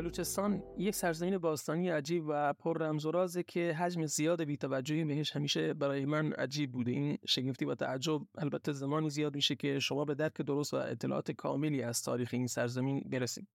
بلوچستان یک سرزمین باستانی عجیب و پر رمز و رازه که حجم زیاد بی‌توجهی بهش همیشه برای من عجیب بوده. این شگفتی و تعجب البته زمانی زیاد میشه که شما به درک درست و اطلاعات کاملی از تاریخ این سرزمین برسید.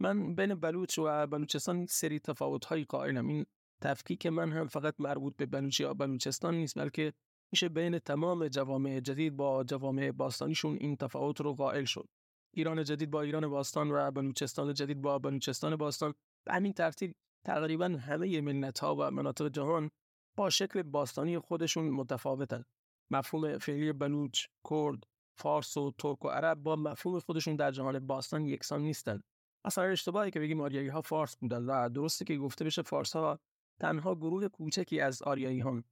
من بین بلوچ و بلوچستان سری تفاوت‌هایی قائلم. این تفکیک من هم فقط مربوط به بلوچی یا بلوچستان نیست بلکه میشه بین تمام جوامع جدید با جوامع باستانیشون این تفاوت رو قائل شد. ایران جدید با ایران باستان و بلوچستان جدید با بلوچستان باستان. به همین ترتیب تقریبا همه ملت ها و مناطق جهان با شکل باستانی خودشون متفاوتن. مفهوم فعلی بلوچ، کرد، فارس و ترک و عرب با مفهوم خودشون در جهان باستان یکسان نیستن. اصلا اشتباهی که بگیم آریایی ها فارس بودن و درسته که گفته بشه فارس ها تنها گروه کوچکی از آریایی ها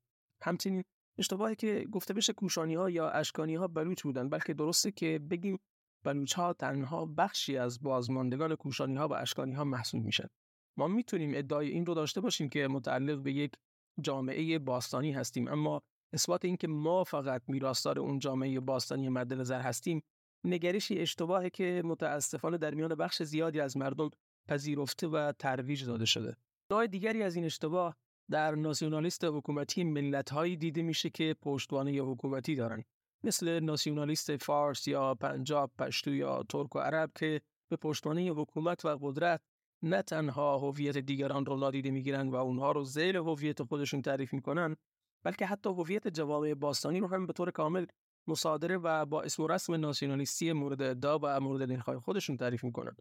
همچنین اشتباهی که گفته بشه کوشانی ها یا اشکانی ها بلوچ بودن بلکه درسته که بگیم بلوچ ها تنها بخشی از بازماندگان کوشانی ها و اشکانی ها محسوب میشن. ما می‌تونیم ادعای این رو داشته باشیم که متعلق به یک جامعه باستانی هستیم اما اثبات اینکه ما فقط میراثدار اون جامعه باستانی مد نظر هستیم نگرشی اشتباهه که متاسفانه در میان بخش زیادی از مردم پذیرفته و ترویج داده شده. نوع دیگری از این اشتباه در ناسیونالیست حکومتی ملتهایی دیده میشه که پشتوانه حکومتی دارن. مثل ناسیونالیست فارس یا پنجاب پشتو یا ترک و عرب که به پشتوانه حکومت و قدرت نه تنها هویت دیگران رو نادیده می‌گیرن و اونها رو زیر هویت خودشون تعریف می‌کنن بلکه حتی هویت جوامع باستانی رو هم به طور کامل مصادره و با اسم و رسم ناسیونالیستی مورد ادعا و مورد دلخواه خودشون تعریف می‌کنن.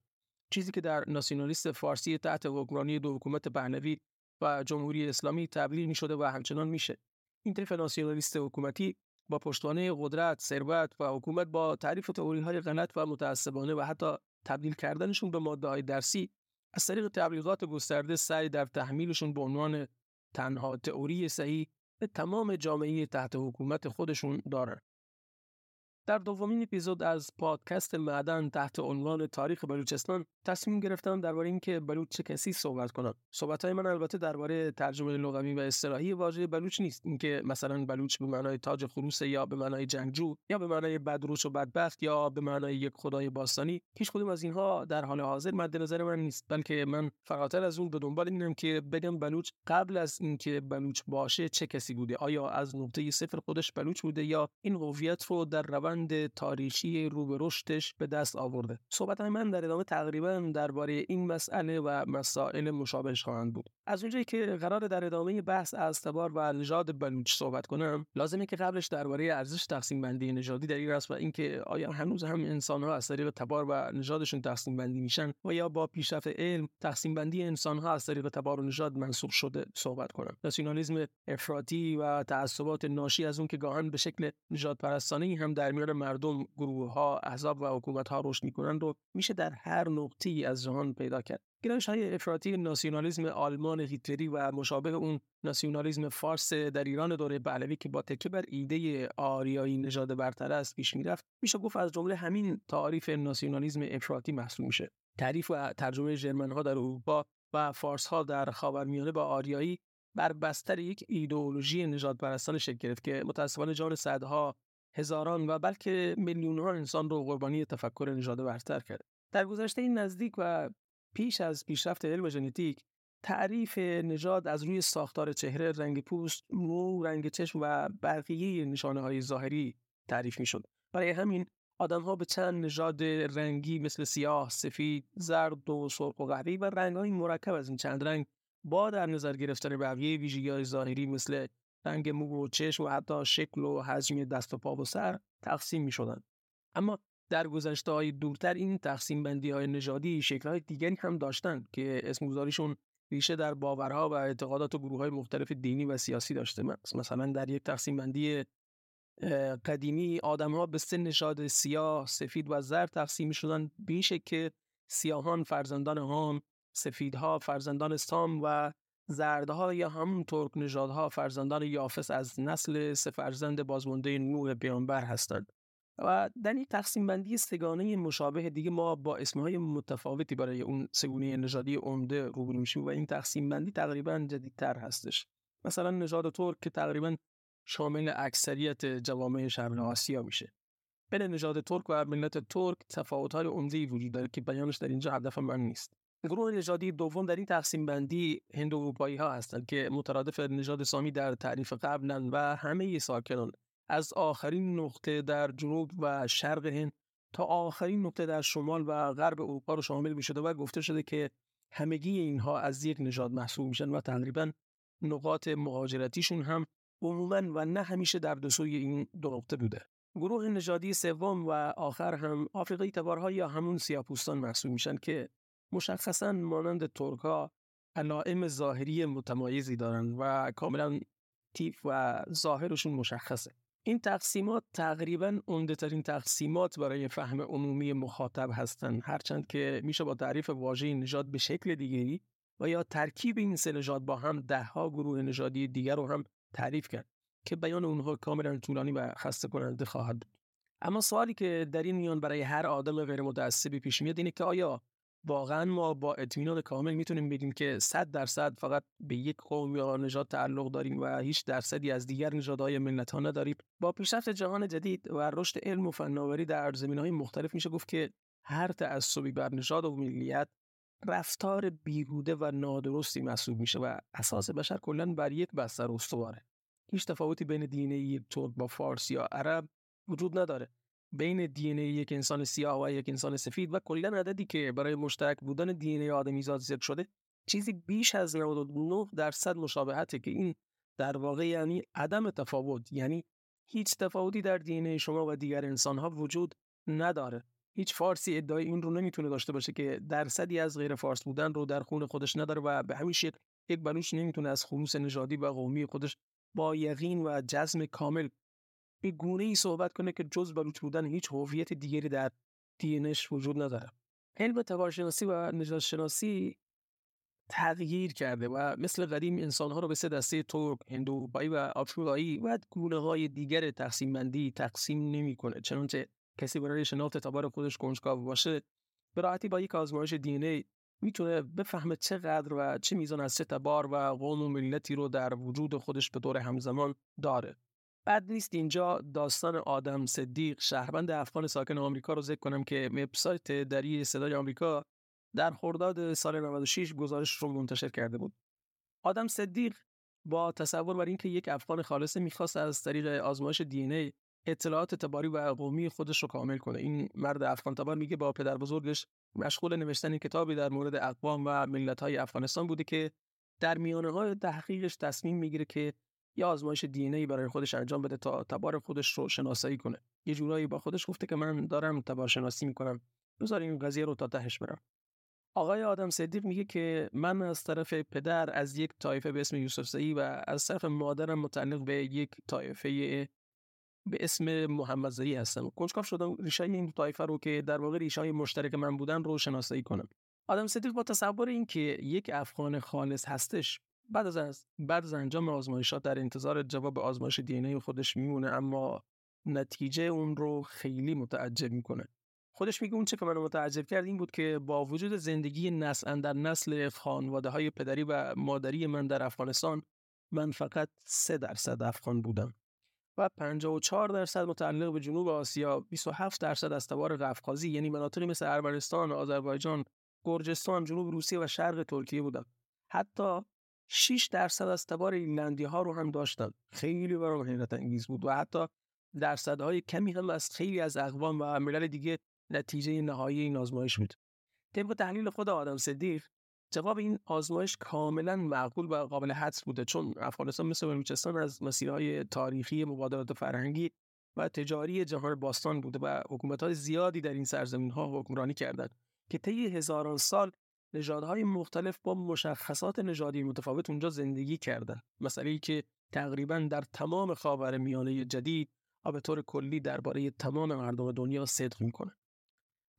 چیزی که در ناسیونالیست فارسی تحت حکمرانی دو حکومت پهلوی و جمهوری اسلامی تبدیل می شده و همچنان میشه. این طیف ناسیونالیست حکومتی با پشتوانه قدرت، ثروت و حکومت با تعریف تئوری های غلط و متعصبانه و حتی تبدیل کردنشون به ماده های درسی از طریق تبلیغات گسترده سعی در تحمیلشون به عنوان تنها تئوری صحیح به تمام جامعه تحت حکومت خودشون دارن. در دومین اپیزود از پادکست معدن تحت عنوان تاریخ بلوچستان تصمیم گرفتم درباره اینکه بلوچ چه کسی صحبت کنم. صحبت های من البته درباره ترجمه لغوی و اصطلاحی واژه بلوچ نیست. اینکه مثلا بلوچ به معنای تاج خروس یا به معنای جنگجو یا به معنای بدروش و بدبخت یا به معنای یک خدای باستانی هیچ کدوم از اینها در حال حاضر مد نظر من نیست. بلکه من فقط از اون به دنبال اینم که بگم بلوچ قبل از اینکه بلوچ باشه چه کسی بوده؟ آیا از نقطه صفر خودش بلوچ بوده یا این هویت رو در روند تاریخی رو به رشدش به دست آورده. صحبت من در ادامه تقریبا درباره این مسئله و مسائل مشابهش خواهند بود. از اونجایی که قرار در ادامه بحث از تبار و نژاد بلوچ صحبت کنم لازمه که قبلش درباره ارزش تقسیم بندی نژادی در این و اینکه آیا هنوز هم انسان ها از طریق تبار و نژادشون تقسیم بندی میشن و یا با پیشرفت علم تقسیم بندی انسان ها از طریق تبار و نژاد منسوخ شده صحبت کنم. ناسیونالیسم افراطی و تعصبات ناشی از اون که گاهن به شکل نژاد پرستانه هم در میان مردم گروه ها احزاب و حکومت ها رشد می‌کنند و میشه در هر نقطه از جهان پیدا کرد. گرایش های افراطی ناسیونالیسم آلمان هیتلری و مشابه اون ناسیونالیسم فارس در ایران دوره پهلوی که با تکیه بر ایده آریایی نژاد برتر است پیش می‌رفت میشه گفت از جمله همین تعریف ناسیونالیسم افراطی محسوب میشه. تعریف و ترجمه ژرمن ها در اروپا و فارس ها در خاورمیانه با آریایی بر بستر یک ایدئولوژی نژاد پرستان شکل گرفت که متاسفانه جان صدها هزاران و بلکه میلیون ها انسان رو قربانی تفکر نژاد برتر کرد. در گذشته این نزدیک و پیش از پیشرفت علم ژنتیک تعریف نژاد از روی ساختار چهره، رنگ پوست، مو، رنگ چشم و بقیه نشانه های ظاهری تعریف می شد. برای همین آدم ها به چند نژاد رنگی مثل سیاه، سفید، زرد و سرخ و قهوه‌ای و رنگ های مرکب از این چند رنگ با در نظر گرفتن بقیه ویژگی های ظاهری مثل رنگ مو و چشم و حتی شکل و حجم دست و پا و سر تقسیم می شدن. اما در گذشته های دورتر این تقسیم بندی های نژادی شکل های دیگری هم داشتن که اسمگذاریشون ریشه در باورها و اعتقادات و گروه های مختلف دینی و سیاسی داشته مثلا در یک تقسیم بندی قدیمی آدم ها به سه نژاد سیاه، سفید و زرد تقسیم شدن بیشه که سیاهان فرزندان هام، سفیدها فرزندان سام و زردها یا همون ترک نژادها فرزندان یافس از نسل سه فرزند بازمانده نوح پیامبر هستند. و در این تقسیم بندی سگانه مشابه دیگه ما با اسمهای متفاوتی برای اون سگونه نژادی عمده روبرو میشیم و این تقسیم بندی تقریبا جدیدتر هستش. مثلا نژاد ترک که تقریبا شامل اکثریت جوامع شرق آسیا میشه. بین نژاد ترک و ملت ترک تفاوت‌های عمده‌ای وجود داره که بیانش در اینجا هدف من نیست. گروه نژادی دوم در این تقسیم بندی هند اروپایی ها هستند که مترادف نژاد سامی در تعریف قبلا و همه ساکنان از آخرین نقطه در جنوب و شرق هند تا آخرین نقطه در شمال و غرب اروپا رو شامل می شده و گفته شده که همگی اینها از یک نژاد محسوب میشن و تقریبا نقاط مهاجرتیشون هم عموما و نه همیشه در دو سوی این دو نقطه بوده. گروه نژادی سوم و آخر هم آفریقایی تبارها یا همون سیاپوستان محسوب میشن که مشخصا مانند ترکا علائم ظاهری متمایزی دارن و کاملا تیف و ظاهرشون مشخصه. این تقسیمات تقریبا عمده ترین تقسیمات برای فهم عمومی مخاطب هستند هرچند که میشه با تعریف واژه نژاد به شکل دیگری و یا ترکیب این سه نژاد با هم دهها گروه نژادی دیگر رو هم تعریف کرد که بیان اونها کاملا طولانی و خسته کننده خواهد بود. اما سوالی که در این میان برای هر آدم غیر متعصبی پیش میاد اینه که آیا واقعا ما با اطمینان کامل می‌تونیم بگیم که 100 درصد فقط به یک قوم یا نژاد تعلق داریم و هیچ درصدی از دیگر نژادهای ملت ها نداریم. با پیشرفت جهان جدید و رشد علم و فناوری در های مختلف میشه گفت که هر تعصبی بر نژاد و ملیت رفتار بیهوده و نادرستی محسوب میشه و اساس بشر کلا بر یک بستر استواره. هیچ تفاوتی بین دینه یک ترک با فارس یا عرب وجود نداره. بین دی یک انسان سیاه و یک انسان سفید و کلا عددی که برای مشترک بودن دی ان آدمیزاد ذکر شده چیزی بیش از 99 درصد مشابهته که این در واقع یعنی عدم تفاوت یعنی هیچ تفاوتی در دی شما و دیگر انسان ها وجود نداره. هیچ فارسی ادعای این رو نمی‌تونه داشته باشه که درصدی از غیر فارس بودن رو در خون خودش نداره و به همین شکل یک بلوش نمی‌تونه از خلوص نژادی و قومی خودش با یقین و جزم کامل به گونه ای صحبت کنه که جز بلوچ بودن هیچ هویت دیگری در دینش وجود نداره. علم تبارشناسی و نجات شناسی تغییر کرده و مثل قدیم انسانها رو به سه دسته ترک، هندوروپایی و آفریقایی و گونه های دیگر تقسیم بندی تقسیم نمی‌کنه. چنانچه کسی برای شناخت تبار خودش کنجکاو باشه به راحتی با یک آزمایش دی می‌تونه بفهمه چقدر و چه میزان از چه تبار و قوم و ملتی رو در وجود خودش به طور همزمان داره. بعد نیست اینجا داستان آدم صدیق شهروند افغان ساکن آمریکا رو ذکر کنم که وبسایت دری صدای آمریکا در خرداد سال 96 گزارش رو منتشر کرده بود. آدم صدیق با تصور بر اینکه یک افغان خالصه می‌خواست از طریق آزمایش دی ای اطلاعات تباری و قومی خودش رو کامل کنه این مرد افغان تبار میگه با پدر بزرگش مشغول نوشتن کتابی در مورد اقوام و ملت های افغانستان بوده که در میانه های تحقیقش تصمیم می‌گیره که یه آزمایش دی ای برای خودش انجام بده تا تبار خودش رو شناسایی کنه. یه جورایی با خودش گفته که من دارم تبار شناسی می‌کنم. بذار این قضیه رو تا تهش برم. آقای آدم صدیق میگه که من از طرف پدر از یک طایفه به اسم یوسف زئی و از طرف مادرم متعلق به یک طایفه به اسم محمد زئی هستم. کنجکاو شدم ریشه این طایفه رو که در واقع ریشه مشترک من بودن رو شناسایی کنم. آدم صدیق با تصور اینکه یک افغان خالص هستش بعد از بعد از انجام آزمایشات در انتظار جواب آزمایش دی خودش میمونه اما نتیجه اون رو خیلی متعجب می‌کنه. خودش میگه اون چه که منو متعجب کرد این بود که با وجود زندگی نسل در نسل خانواده های پدری و مادری من در افغانستان من فقط 3 درصد افغان بودم و 54 درصد متعلق به جنوب آسیا 27 درصد از تبار قفقازی یعنی مناطقی مثل ارمنستان، آذربایجان، گرجستان، جنوب روسیه و شرق ترکیه بودم. حتی 6 درصد از تبار ایرلندی ها رو هم داشتن. خیلی برام حیرت انگیز بود و حتی درصدهای کمی هم از خیلی از اقوام و ملل دیگه نتیجه نهایی این آزمایش بود. طبق تحلیل خود آدم صدیق جواب این آزمایش کاملا معقول و قابل حدس بوده چون افغانستان مثل بلوچستان از مسیرهای تاریخی مبادلات فرهنگی و تجاری جهان باستان بوده و حکومت زیادی در این سرزمین ها حکمرانی کردند که طی هزاران سال نژادهای مختلف با مشخصات نژادی متفاوت اونجا زندگی کردن. مسئله ای که تقریبا در تمام خاور میانه جدید و به طور کلی درباره تمام مردم دنیا صدق می‌کنه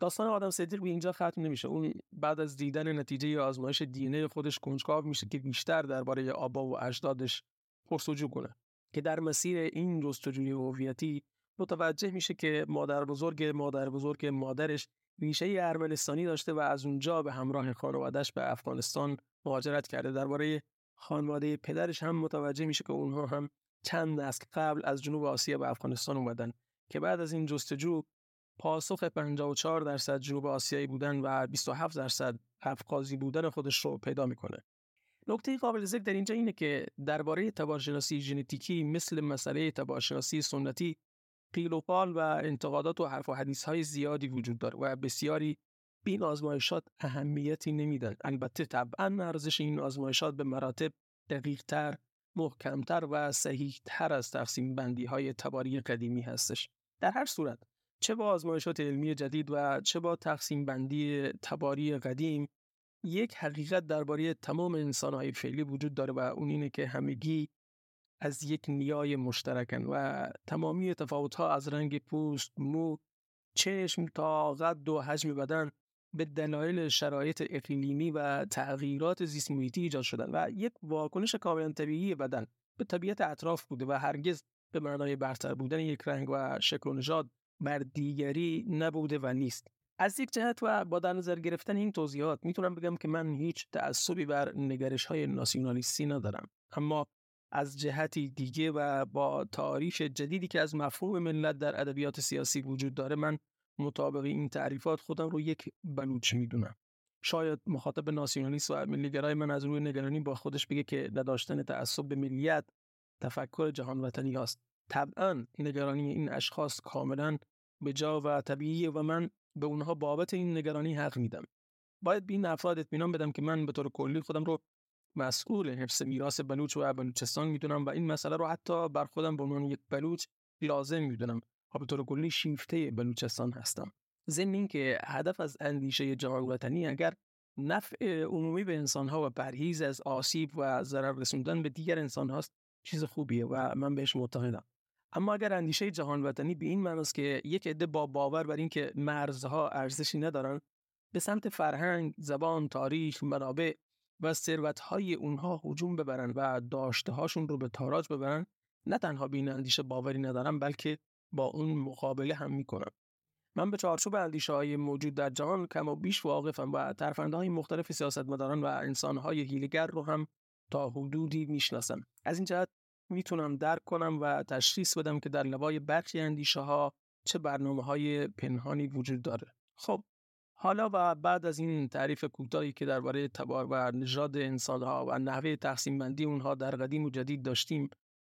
داستان آدم صدیق به اینجا ختم نمیشه. اون بعد از دیدن نتیجه آزمایش دینه خودش کنجکاو میشه که بیشتر درباره آبا و اجدادش پرسجو کنه. که در مسیر این جستجوی هویتی متوجه میشه که مادر بزرگ مادر بزرگ مادرش ریشه ارمنستانی داشته و از اونجا به همراه خانوادهش به افغانستان مهاجرت کرده درباره خانواده پدرش هم متوجه میشه که اونها هم چند نسل قبل از جنوب آسیا به افغانستان اومدن که بعد از این جستجو پاسخ 54 درصد جنوب آسیایی بودن و 27 درصد افغازی بودن خودش رو پیدا می‌کنه. نکته قابل ذکر در اینجا اینه که درباره تبارشناسی ژنتیکی مثل مسئله تبارشناسی سنتی قیل و قال و انتقادات و حرف و حدیث های زیادی وجود داره و بسیاری به این آزمایشات اهمیتی نمیدن. البته طبعا ارزش این آزمایشات به مراتب دقیقتر محکمتر و صحیحتر از تقسیم بندی های تباری قدیمی هستش. در هر صورت چه با آزمایشات علمی جدید و چه با تقسیم بندی تباری قدیم یک حقیقت درباره تمام انسانهای فعلی وجود داره و اون اینه که همگی از یک نیای مشترکن و تمامی ها از رنگ پوست، مو، چشم تا قد و حجم بدن به دلایل شرایط اقلیمی و تغییرات زیست ایجاد شدن و یک واکنش کاملا طبیعی بدن. به طبیعت اطراف بوده و هرگز به معنای برتر بودن یک رنگ و شکل و نژاد بر دیگری نبوده و نیست. از یک جهت و با در نظر گرفتن این توضیحات می‌تونم بگم که من هیچ تعصبی بر نگرش های ناسیونالیستی ندارم. اما از جهتی دیگه و با تعریف جدیدی که از مفهوم ملت در ادبیات سیاسی وجود داره من مطابق این تعریفات خودم رو یک بلوچ می‌دونم. شاید مخاطب ناسیونالیست و ملیگرای من از روی نگرانی با خودش بگه که نداشتن تعصب به ملیت تفکر جهان وطنی هست طبعا نگرانی این اشخاص کاملا به جا و طبیعی و من به اونها بابت این نگرانی حق میدم. باید به این افراد اطمینان بدم که من به طور کلی خودم رو مسئول حفظ میراث بلوچ و بلوچستان می‌دونم و این مسئله رو حتی بر خودم به عنوان یک بلوچ لازم می‌دونم. و به طور کلی شیفته بلوچستان هستم. ضمن اینکه هدف از اندیشه جهان وطنی اگر نفع عمومی به انسانها و پرهیز از آسیب و ضرر رسوندن به دیگر انسان هاست چیز خوبیه و من بهش معتقدم. اما اگر اندیشه جهان وطنی به این معناست که یک عده با باور بر اینکه مرزها ارزشی ندارن به سمت فرهنگ، زبان، تاریخ، منابع و ثروتهای اونها هجوم ببرن و داشته هاشون رو به تاراج ببرن نه تنها به اندیشه باوری ندارم بلکه با اون مقابله هم می‌کنم من به چارچوب اندیشه های موجود در جهان کم و بیش واقفم و ترفنده های مختلف سیاستمداران و انسان های هیلگر رو هم تا حدودی می‌شناسم. از این جهت می‌تونم درک کنم و تشخیص بدم که در لبای برخی اندیشه ها چه برنامه های پنهانی وجود داره. خب حالا و بعد از این تعریف کوتاهی که درباره تبار و نژاد انسانها و نحوه تقسیم بندی اونها در قدیم و جدید داشتیم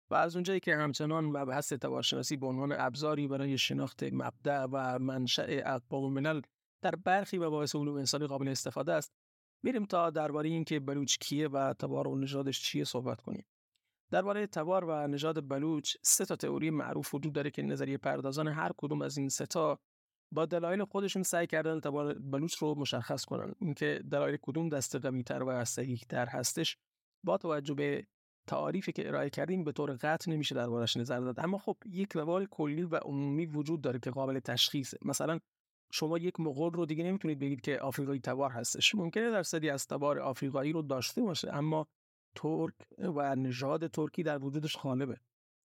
و از اونجایی که همچنان مبحث تبارشناسی به عنوان ابزاری برای شناخت مبدع و منشأ اقوام و ملل در برخی مباحث علوم انسانی قابل استفاده است میریم تا درباره اینکه بلوچ کیه و تبار و نژادش چیه صحبت کنیم. درباره تبار و نژاد بلوچ سه تا تئوری معروف وجود داره که نظریه پردازان هر کدوم از این سه تا با دلایل خودشون سعی کردن تبار بلوچ رو مشخص کنن. اینکه دلایل کدوم دست تر و تر هستش با توجه به تعریفی که ارائه کردیم به طور قطع نمیشه دربارش نظر داد. اما خب یک روال کلی و عمومی وجود داره که قابل تشخیصه. مثلا شما یک مغول رو دیگه نمی‌تونید بگید که آفریقایی تبار هستش. ممکنه درصدی از تبار آفریقایی رو داشته باشه اما ترک و نژاد ترکی در وجودش خالبه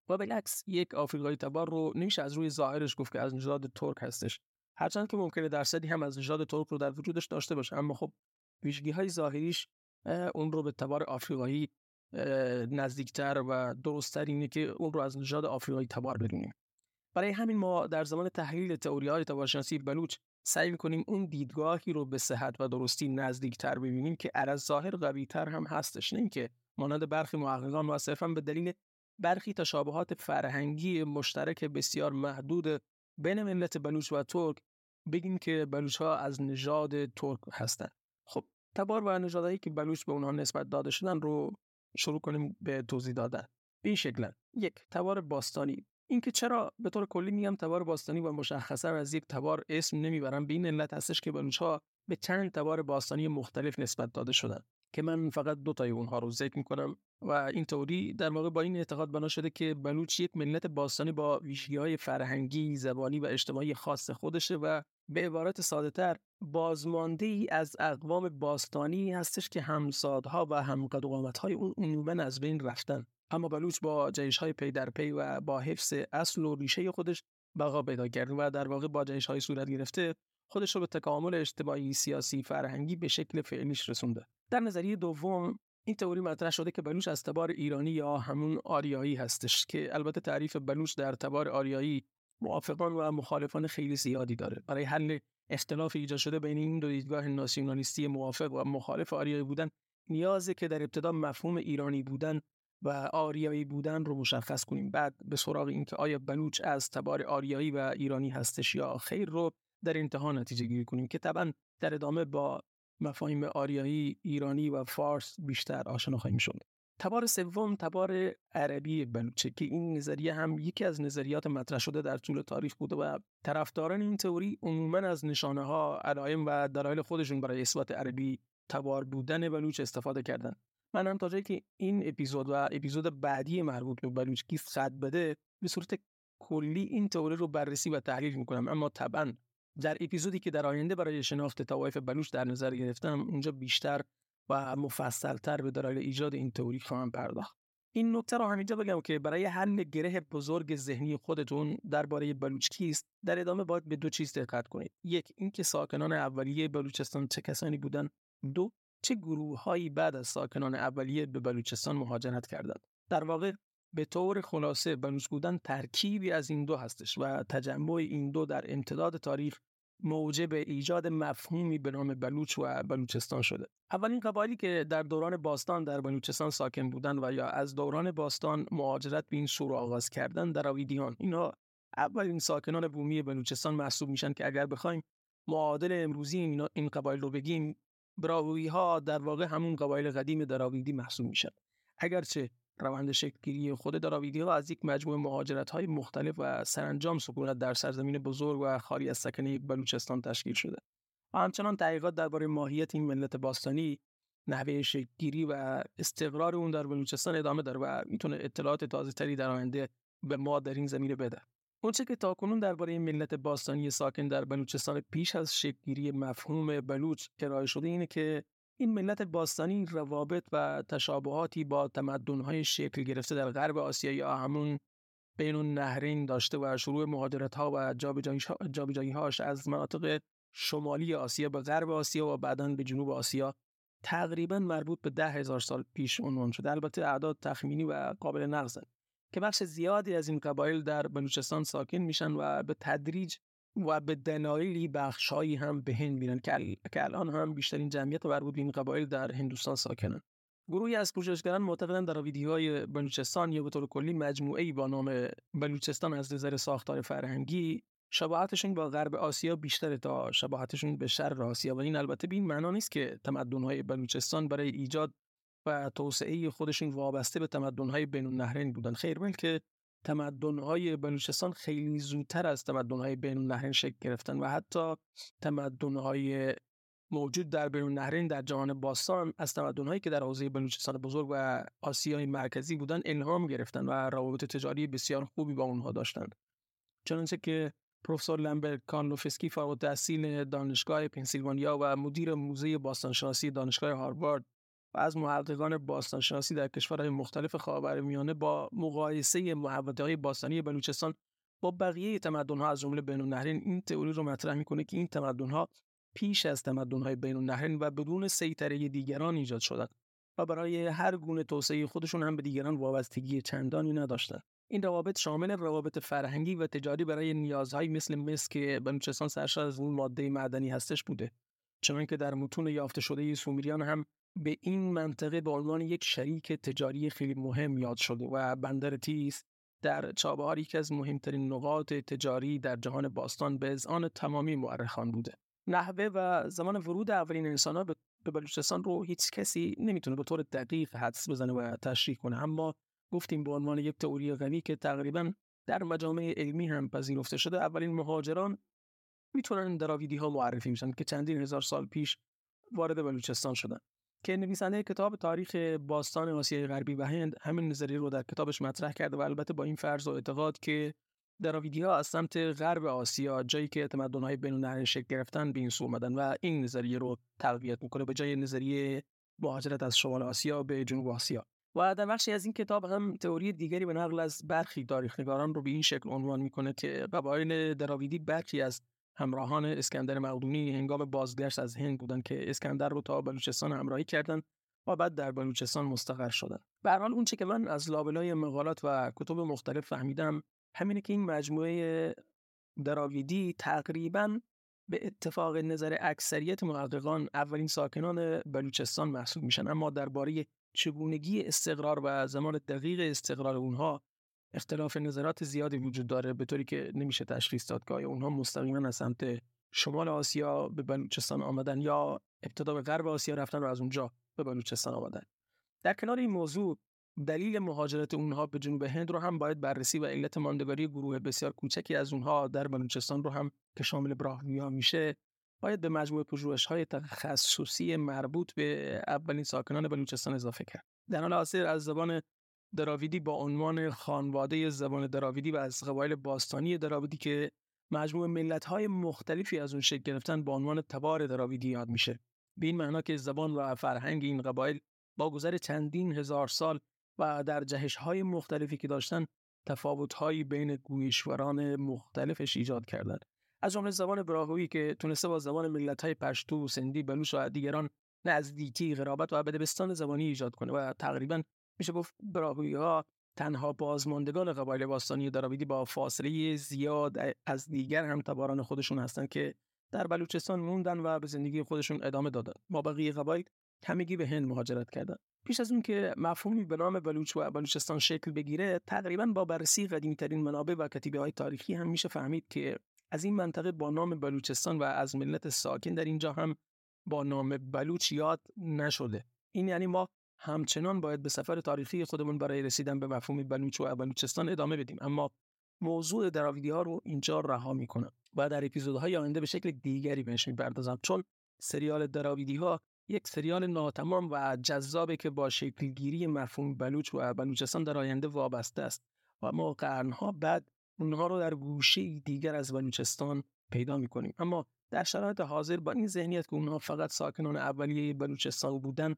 و بالعکس یک آفریقایی تبار رو نمیشه از روی ظاهرش گفت که از نژاد ترک هستش. هرچند که ممکنه درصدی هم از نژاد ترک رو در وجودش داشته باشه اما خب ویژگی های ظاهریش اون رو به تبار آفریقایی نزدیکتر و درستتر اینه که اون رو از نژاد آفریقایی تبار بدونیم برای همین ما در زمان تحلیل تئوری های تبارشناسی بلوچ سعی می‌کنیم اون دیدگاهی رو به صحت و درستی نزدیکتر ببینیم که از ظاهر قویتر هم هستش نه اینکه مانند برخی محققان و صرفا به دلیل برخی تشابهات فرهنگی مشترک بسیار محدود بین ملت بلوچ و ترک بگیم که بلوچ ها از نژاد ترک هستند خب تبار و نژادهایی که بلوچ به اونها نسبت داده شدن رو شروع کنیم به توضیح دادن. به این شکل یک تبار باستانی. اینکه چرا به طور کلی میگم تبار باستانی و مشخصا از یک تبار اسم نمی‌برم به این علت هستش که بلوچ ها به چند تبار باستانی مختلف نسبت داده شدن. که من فقط دو تای اونها رو ذکر می‌کنم و این تئوری در واقع با این اعتقاد بنا شده که بلوچ یک ملت باستانی با ویژگی های فرهنگی، زبانی و اجتماعی خاص خودشه و به عبارت ساده تر بازمانده ای از اقوام باستانی هستش که همسادها و همقد های اون عموما از بین رفتن. اما بلوچ با جیش های پی در پی و با حفظ اصل و ریشه خودش بقا پیدا کرد و در واقع با جیش های صورت گرفته خودش رو به تکامل اجتماعی سیاسی فرهنگی به شکل فعلیش رسونده. در نظریه دوم این تئوری مطرح شده که بلوچ از تبار ایرانی یا همون آریایی هستش که البته تعریف بلوچ در تبار آریایی موافقان و مخالفان خیلی زیادی داره. برای حل اختلاف ایجاد شده بین این دو دیدگاه ناسیونالیستی موافق و مخالف آریایی بودن نیازه که در ابتدا مفهوم ایرانی بودن و آریایی بودن رو مشخص کنیم. بعد به سراغ اینکه آیا بلوچ از تبار آریایی و ایرانی هستش یا خیر رو در انتها نتیجه گیری کنیم که طبعا در ادامه با مفاهیم آریایی، ایرانی و فارس بیشتر آشنا خواهیم شد. تبار سوم تبار عربی بلوچه که این نظریه هم یکی از نظریات مطرح شده در طول تاریخ بوده و طرفداران این تئوری عموما از نشانه ها علائم و دلایل خودشون برای اثبات عربی تبار بودن بلوچ استفاده کردن من هم تا جایی که این اپیزود و اپیزود بعدی مربوط به بلوچ کیست خط بده به صورت کلی این تئوری رو بررسی و تحلیل می‌کنم اما طبعا در اپیزودی که در آینده برای شناخت طوایف بلوچ در نظر گرفتم اونجا بیشتر و مفصلتر به دلایل ایجاد این تئوری خواهم پرداخت. این نکته رو همینجا بگم که برای حل گره بزرگ ذهنی خودتون درباره بلوچ کیست در ادامه باید به دو چیز دقت کنید. یک اینکه ساکنان اولیه بلوچستان چه کسانی بودند. دو چه گروههایی بعد از ساکنان اولیه به بلوچستان مهاجرت کردند. در واقع به طور خلاصه بودن ترکیبی از این دو هستش و تجمع این دو در امتداد تاریخ موجب ایجاد مفهومی به نام بلوچ و بلوچستان شده. اولین قبایلی که در دوران باستان در بلوچستان ساکن بودند و یا از دوران باستان مهاجرت به این سو آغاز کردن دراویدیان اینها اولین ساکنان بومی بلوچستان محسوب میشن که اگر بخوایم معادل امروزی این قبایل رو بگیم براوی ها در واقع همون قبایل قدیم دراویدی محسوب میشن. اگرچه روند شکلگیری خود دراویدی ها از یک مجموعه مهاجرت های مختلف و سرانجام سکونت در سرزمین بزرگ و خالی از سکنه بلوچستان تشکیل شده. و همچنان تحقیقات درباره ماهیت این ملت باستانی نحوه شکلگیری و استقرار اون در بلوچستان ادامه داره و می‌تونه اطلاعات تازه تری در آینده به ما در این زمینه بده. اونچه که تاکنون درباره ملت باستانی ساکن در بلوچستان پیش از شکلگیری مفهوم بلوچ ارائه شده اینه که این ملت باستانی روابط و تشابهاتی با تمدن‌های شکل گرفته در غرب آسیا یا همون بین النهرین داشته و شروع مهاجرت ها و جابجایی هاش از مناطق شمالی آسیا به غرب آسیا و بعدا به جنوب آسیا تقریبا مربوط به ده هزار سال پیش عنوان شده. البته اعداد تخمینی و قابل نقضن که بخش زیادی از این قبایل در بلوچستان ساکن میشن و به تدریج و به دلایلی بخشهایی هم به هند میرن که الان هم بیشترین جمعیت مربوط به این قبایل در هندوستان ساکنن. گروهی از پژوهشگران معتقدند در های بلوچستان یا به طور کلی مجموعه ای با نام بلوچستان از نظر ساختار فرهنگی شباهتشون با غرب آسیا بیشتر تا شباهتشون به شرق آسیا. و این البته به این معنا نیست که تمدن‌های بلوچستان برای ایجاد و توسعه خودشون وابسته به تمدن‌های بین النهرین بودن. خیر بلکه تمدن‌های بلوچستان خیلی زودتر از تمدن‌های بین النهرین شکل گرفتن و حتی تمدن‌های موجود در بین النهرین در جهان باستان از تمدن‌هایی که در حوزه بلوچستان بزرگ و آسیای مرکزی بودن الهام گرفتن و روابط تجاری بسیار خوبی با اونها داشتند چنانچه که پروفسور لمبرت کانلوفسکی فارغ التحصیل دانشگاه پنسیلوانیا و مدیر موزه باستانشناسی دانشگاه هاروارد و از محققان باستانشناسی در کشورهای مختلف خاورمیانه با مقایسه های باستانی بلوچستان با بقیه تمدن‌ها از جمله بین النهرین این تئوری رو مطرح می‌کنه که این تمدن‌ها پیش از تمدن‌های بین النهرین و بدون سیطره دیگران ایجاد شدند و برای هر گونه توسعه خودشون هم به دیگران وابستگی چندانی نداشتند این روابط شامل روابط فرهنگی و تجاری برای نیازهایی مثل مس که بلوچستان سرشار از اون ماده معدنی هستش بوده. چنانکه در متون یافته شده سومیریان هم به این منطقه به عنوان یک شریک تجاری خیلی مهم یاد شده و بندر تیس در چابهار یکی از مهمترین نقاط تجاری در جهان باستان به آن تمامی مورخان بوده. نحوه و زمان ورود اولین انسانها به بلوچستان رو هیچ کسی نمی‌تونه به طور دقیق حدس بزنه و تشریح کنه اما گفتیم به عنوان یک تئوری غنی که تقریبا در مجامع علمی هم پذیرفته شده اولین مهاجران می‌تونن دراویدی ها معرفی میشن که چندین هزار سال پیش وارد بلوچستان شدن. که نویسنده کتاب تاریخ باستان آسیای غربی و هند همین نظریه رو در کتابش مطرح کرده و البته با این فرض و اعتقاد که دراویدی ها از سمت غرب آسیا جایی که تمدن‌های بین شکل گرفتن به این سو اومدن و این نظریه رو تقویت می‌کنه به جای نظریه مهاجرت از شمال آسیا به جنوب آسیا. و در بخشی از این کتاب هم تئوری دیگری به نقل از برخی تاریخنگاران رو به این شکل عنوان می‌کنه که قبایل دراویدی برخی از همراهان اسکندر مقدونی هنگام بازگشت از هند بودند که اسکندر رو تا بلوچستان همراهی کردند و بعد در بلوچستان مستقر شدند. به هر حال اونچه که من از لابلای مقالات و کتب مختلف فهمیدم همینه که این مجموعه دراویدی تقریبا به اتفاق نظر اکثریت محققان اولین ساکنان بلوچستان محسوب میشن اما درباره چگونگی استقرار و زمان دقیق استقرار اونها اختلاف نظرات زیادی وجود داره به طوری که نمیشه تشخیص داد که اونها مستقیما از سمت شمال آسیا به بلوچستان آمدن یا ابتدا به غرب آسیا رفتن و از اونجا به بلوچستان آمدن در کنار این موضوع دلیل مهاجرت اونها به جنوب هند رو هم باید بررسی و علت ماندگاری گروه بسیار کوچکی از اونها در بلوچستان رو هم که شامل براهویا میشه باید به مجموعه های تخصصی مربوط به اولین ساکنان بلوچستان اضافه کرد. در حال حاضر از زبان دراویدی با عنوان خانواده زبان دراویدی و از قبایل باستانی دراویدی که مجموع های مختلفی از اون شکل گرفتن با عنوان تبار دراویدی یاد میشه. به این معنا که زبان و فرهنگ این قبایل با گذر چندین هزار سال و در جهش های مختلفی که داشتن تفاوت هایی بین گویشوران مختلفش ایجاد کردند. از جمله زبان براهویی که تونسته با زبان ملت های پشتو، سندی، بلوش و دیگران نزدیکی، قرابت و بدبستان زبانی ایجاد کنه و تقریبا میشه گفت براهویی ها تنها بازماندگان قبایل باستانی دراویدی با فاصله زیاد از دیگر هم تباران خودشون هستند که در بلوچستان موندن و به زندگی خودشون ادامه دادن. ما بقیه قبایل همگی به هند مهاجرت کردن. پیش از اون که مفهومی به نام بلوچ و بلوچستان شکل بگیره تقریبا با بررسی قدیمیترین منابع و کتیبه های تاریخی هم میشه فهمید که از این منطقه با نام بلوچستان و از ملت ساکن در اینجا هم با نام بلوچ یاد نشده این یعنی ما همچنان باید به سفر تاریخی خودمون برای رسیدن به مفهوم بلوچ و بلوچستان ادامه بدیم. اما موضوع دراویدی ها رو اینجا رها می‌کنم و در اپیزودهای آینده به شکل دیگری بهش می‌پردازم چون سریال دراویدی ها یک سریال ناتمام و جذابه که با شکلگیری مفهوم بلوچ و بلوچستان در آینده وابسته است و ما قرنها بعد اونها رو در گوشه دیگر از بلوچستان پیدا می‌کنیم. اما در شرایط حاضر با این ذهنیت که اونها فقط ساکنان اولیه بلوچستان بودن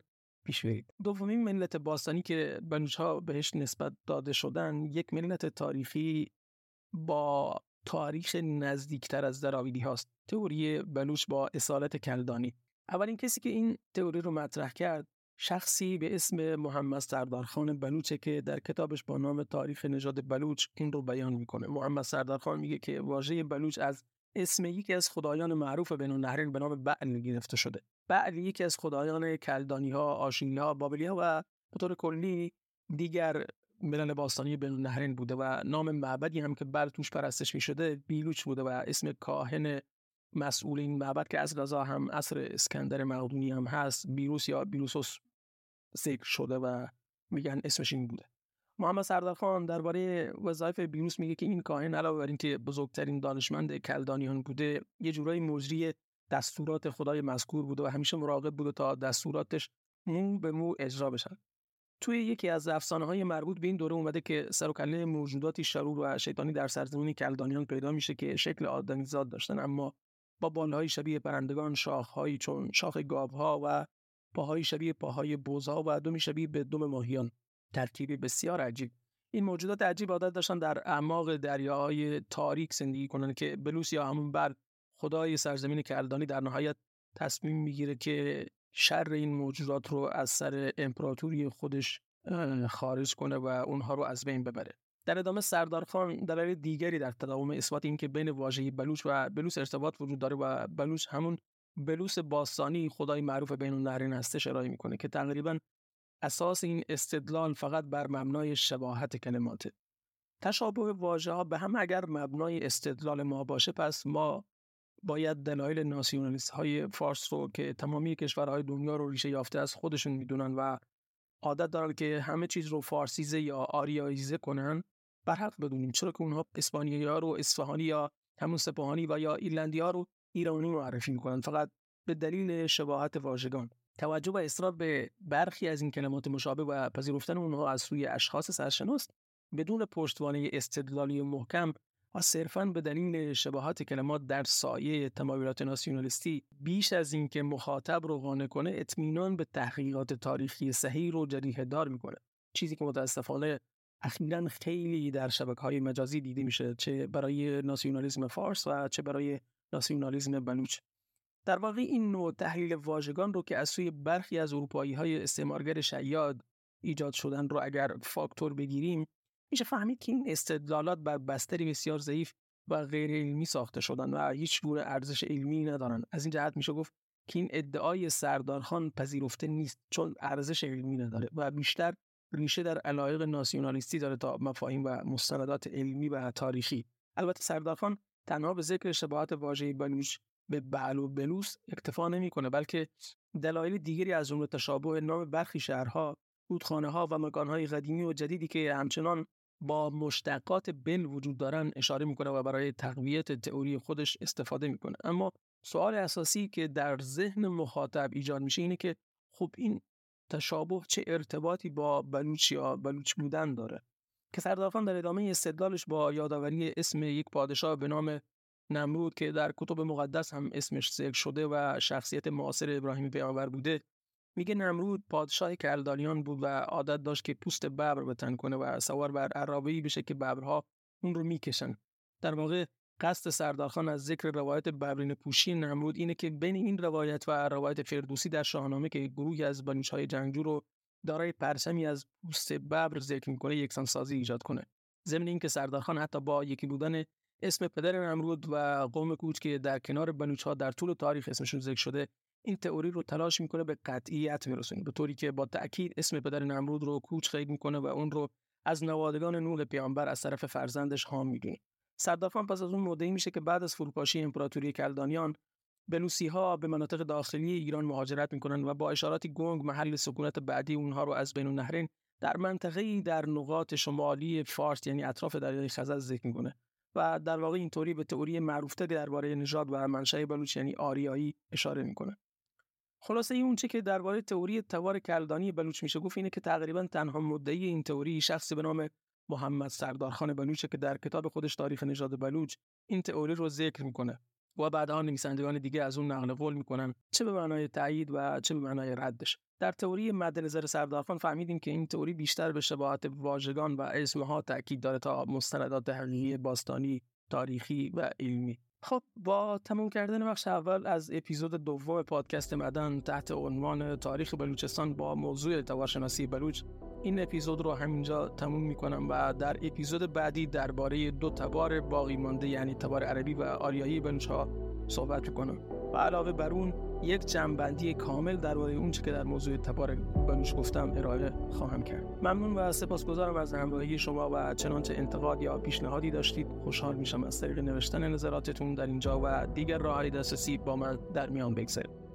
پیش برید. دومین ملت باستانی که بلوچ ها بهش نسبت داده شدن یک ملت تاریخی با تاریخ نزدیکتر از دراویدی هاست. تئوری بلوچ با اصالت کلدانی. اولین کسی که این تئوری رو مطرح کرد شخصی به اسم محمد سردارخان بلوچه که در کتابش با نام تاریخ نژاد بلوچ این رو بیان می‌کنه. محمد سردارخان میگه که واژه بلوچ از اسم یکی از خدایان معروف بین النهرین به نام بعل گرفته شده. بعل یکی از خدایان کلدانی ها آشینی ها بابلی ها و به کلی دیگر ملل باستانی بین النهرین بوده و نام معبدی هم که بعد توش پرستش می شده بیلوچ بوده و اسم کاهن مسئول این معبد که از رضا هم اصر اسکندر مقدونی هم هست بیروس یا بیروسوس ذکر شده و میگن اسمش این بوده. محمد سردارخان درباره وظایف بیروس میگه که این کاهن علاوه بر اینکه بزرگترین دانشمند کلدانیان بوده یه جورایی مجری دستورات خدای مذکور بوده و همیشه مراقب بوده تا دستوراتش مو به مو اجرا بشن توی یکی از افسانه های مربوط به این دوره اومده که سر و کله موجوداتی شرور و شیطانی در سرزمین کلدانیان پیدا میشه که شکل آدمیزاد داشتن اما با بالهای شبیه پرندگان شاخهایی چون شاخ گاوها و پاهای شبیه پاهای بوزها و دومی شبیه به دم ماهیان. ترکیبی بسیار عجیب. این موجودات عجیب عادت داشتن در اعماق دریاهای تاریک زندگی کنند که بلوس یا همون بر خدای سرزمین کلدانی در نهایت تصمیم می‌گیره که شر این موجودات رو از سر امپراتوری خودش خارج کنه و اونها رو از بین ببره. در ادامه سردارخان دلایل دیگری در تداوم اثبات این که بین واژه بلوچ و بلوس ارتباط وجود داره و بلوچ همون بلوس باستانی خدای معروف بین النهرین هستش ارائه می‌کنه که تقریبا اساس این استدلال فقط بر مبنای شباهت کلماته. تشابه واژه ها به هم اگر مبنای استدلال ما باشه پس ما باید دلایل ناسیونالیست های فارس رو که تمامی کشورهای دنیا رو ریشه یافته از خودشون می‌دونن و عادت دارن که همه چیز رو فارسیزه یا آریاییزه کنن برحق بدونیم چرا که اونها اسپانیایی ها رو اصفهانی یا همون سپاهانی و یا ایرلندی ها رو ایرانی معرفی می‌کنن فقط به دلیل شباهت واژگان. توجه و اصرار به برخی از این کلمات مشابه و پذیرفتن اونها از سوی اشخاص سرشناس بدون پشتوانه استدلالی محکم و صرفا به دلیل شباهت کلمات در سایه تمایلات ناسیونالیستی بیش از اینکه مخاطب رو قانع کنه اطمینان به تحقیقات تاریخی صحیح رو جریه دار می‌کنه. چیزی که متاسفانه اخیرا خیلی در شبکه های مجازی دیده میشه چه برای ناسیونالیسم فارس و چه برای ناسیونالیسم بلوچ. در واقع این نوع تحلیل واژگان رو که از سوی برخی از اروپایی های استعمارگر شیاد ایجاد شدن رو اگر فاکتور بگیریم میشه فهمید که این استدلالات بر بستری بسیار ضعیف و غیر علمی ساخته شدن و هیچ گونه ارزش علمی ندارن. از این جهت میشه گفت که این ادعای سردارخان پذیرفته نیست چون ارزش علمی نداره و بیشتر ریشه در علایق ناسیونالیستی داره تا مفاهیم و مستندات علمی و تاریخی. البته سردارخان تنها به ذکر شباهت واژه بلوچ به بعل و بلوس اکتفا نمی‌کنه بلکه دلایل دیگری از جمله تشابه نام برخی شهرها رودخانه ها و مکانهای قدیمی و جدیدی که همچنان با مشتقات بل وجود دارن اشاره می‌کنه و برای تقویت تئوری خودش استفاده می‌کنه. اما سوال اساسی که در ذهن مخاطب ایجاد میشه اینه که خب این تشابه چه ارتباطی با بلوچ یا بلوچ بودن داره؟ که سردارخان در ادامه استدلالش با یادآوری اسم یک پادشاه به نام نمرود که در کتب مقدس هم اسمش ذکر شده و شخصیت معاصر ابراهیم پیامبر بوده میگه نمرود پادشاه کلدانیان بود و عادت داشت که پوست ببر بتن کنه و سوار بر عرابه‌ای بشه که ببرها اون رو می‌کشن. در واقع قصد سردارخان از ذکر روایت ببرین پوشی نمرود اینه که بین این روایت و روایت فردوسی در شاهنامه که گروهی از های جنگجو رو دارای پرچمی از پوست ببر ذکر می‌کنه یکسان سازی ایجاد کنه. ضمن اینکه سردارخان حتی با یکی بودن اسم پدر نمرود و قوم کوچ که در کنار ها در طول تاریخ اسمشون ذکر شده این تئوری رو تلاش می‌کنه به قطعیت برسونه به طوری که با تاکید اسم پدر نمرود رو کوچ خید می‌کنه و اون رو از نوادگان نوح پیامبر از طرف فرزندش هام می‌دونه. سردافان پس از اون مدعی میشه که بعد از فروپاشی امپراتوری کلدانیان بلوسی ها به مناطق داخلی ایران مهاجرت می‌کنن و با اشاراتی گنگ محل سکونت بعدی اونها رو از بین النهرین در منطقه در نقاط شمالی فارس یعنی اطراف دریای خزر ذکر می‌کنه و در واقع اینطوری به تئوری معروفه درباره نژاد و منشأ بلوچ یعنی آریایی اشاره می‌کنه. خلاصه اون چه که درباره تئوری تبار کلدانی بلوچ میشه گفت اینه که تقریبا تنها مدعی این تئوری شخصی به نام محمد سردارخان بلوچه که در کتاب خودش تاریخ نژاد بلوچ این تئوری رو ذکر می‌کنه و بعدها نویسندگان دیگه از اون نقل قول می‌کنن چه به معنای تایید و چه به معنای ردش. در تئوری مد نظر سردارخان فهمیدیم که این تئوری بیشتر به شباهت واژگان و اسمها تاکید داره تا مستندات حقیقی باستانی تاریخی و علمی. خب با تموم کردن بخش اول از اپیزود دوم پادکست مدن تحت عنوان تاریخ بلوچستان با موضوع توارشناسی بلوچ این اپیزود رو همینجا تموم می‌کنم و در اپیزود بعدی درباره دو تبار باقی مانده یعنی تبار عربی و آریایی بلوچ ها صحبت می‌کنم. علاوه بر اون یک جمعبندی کامل درباره اون که در موضوع تبار بلوچ گفتم ارائه خواهم کرد. ممنون و سپاسگزارم از همراهی شما و چنانچه انتقاد یا پیشنهادی داشتید خوشحال میشم از طریق نوشتن نظراتتون در اینجا و دیگر راههای دسترسی با من در میان بگذارید.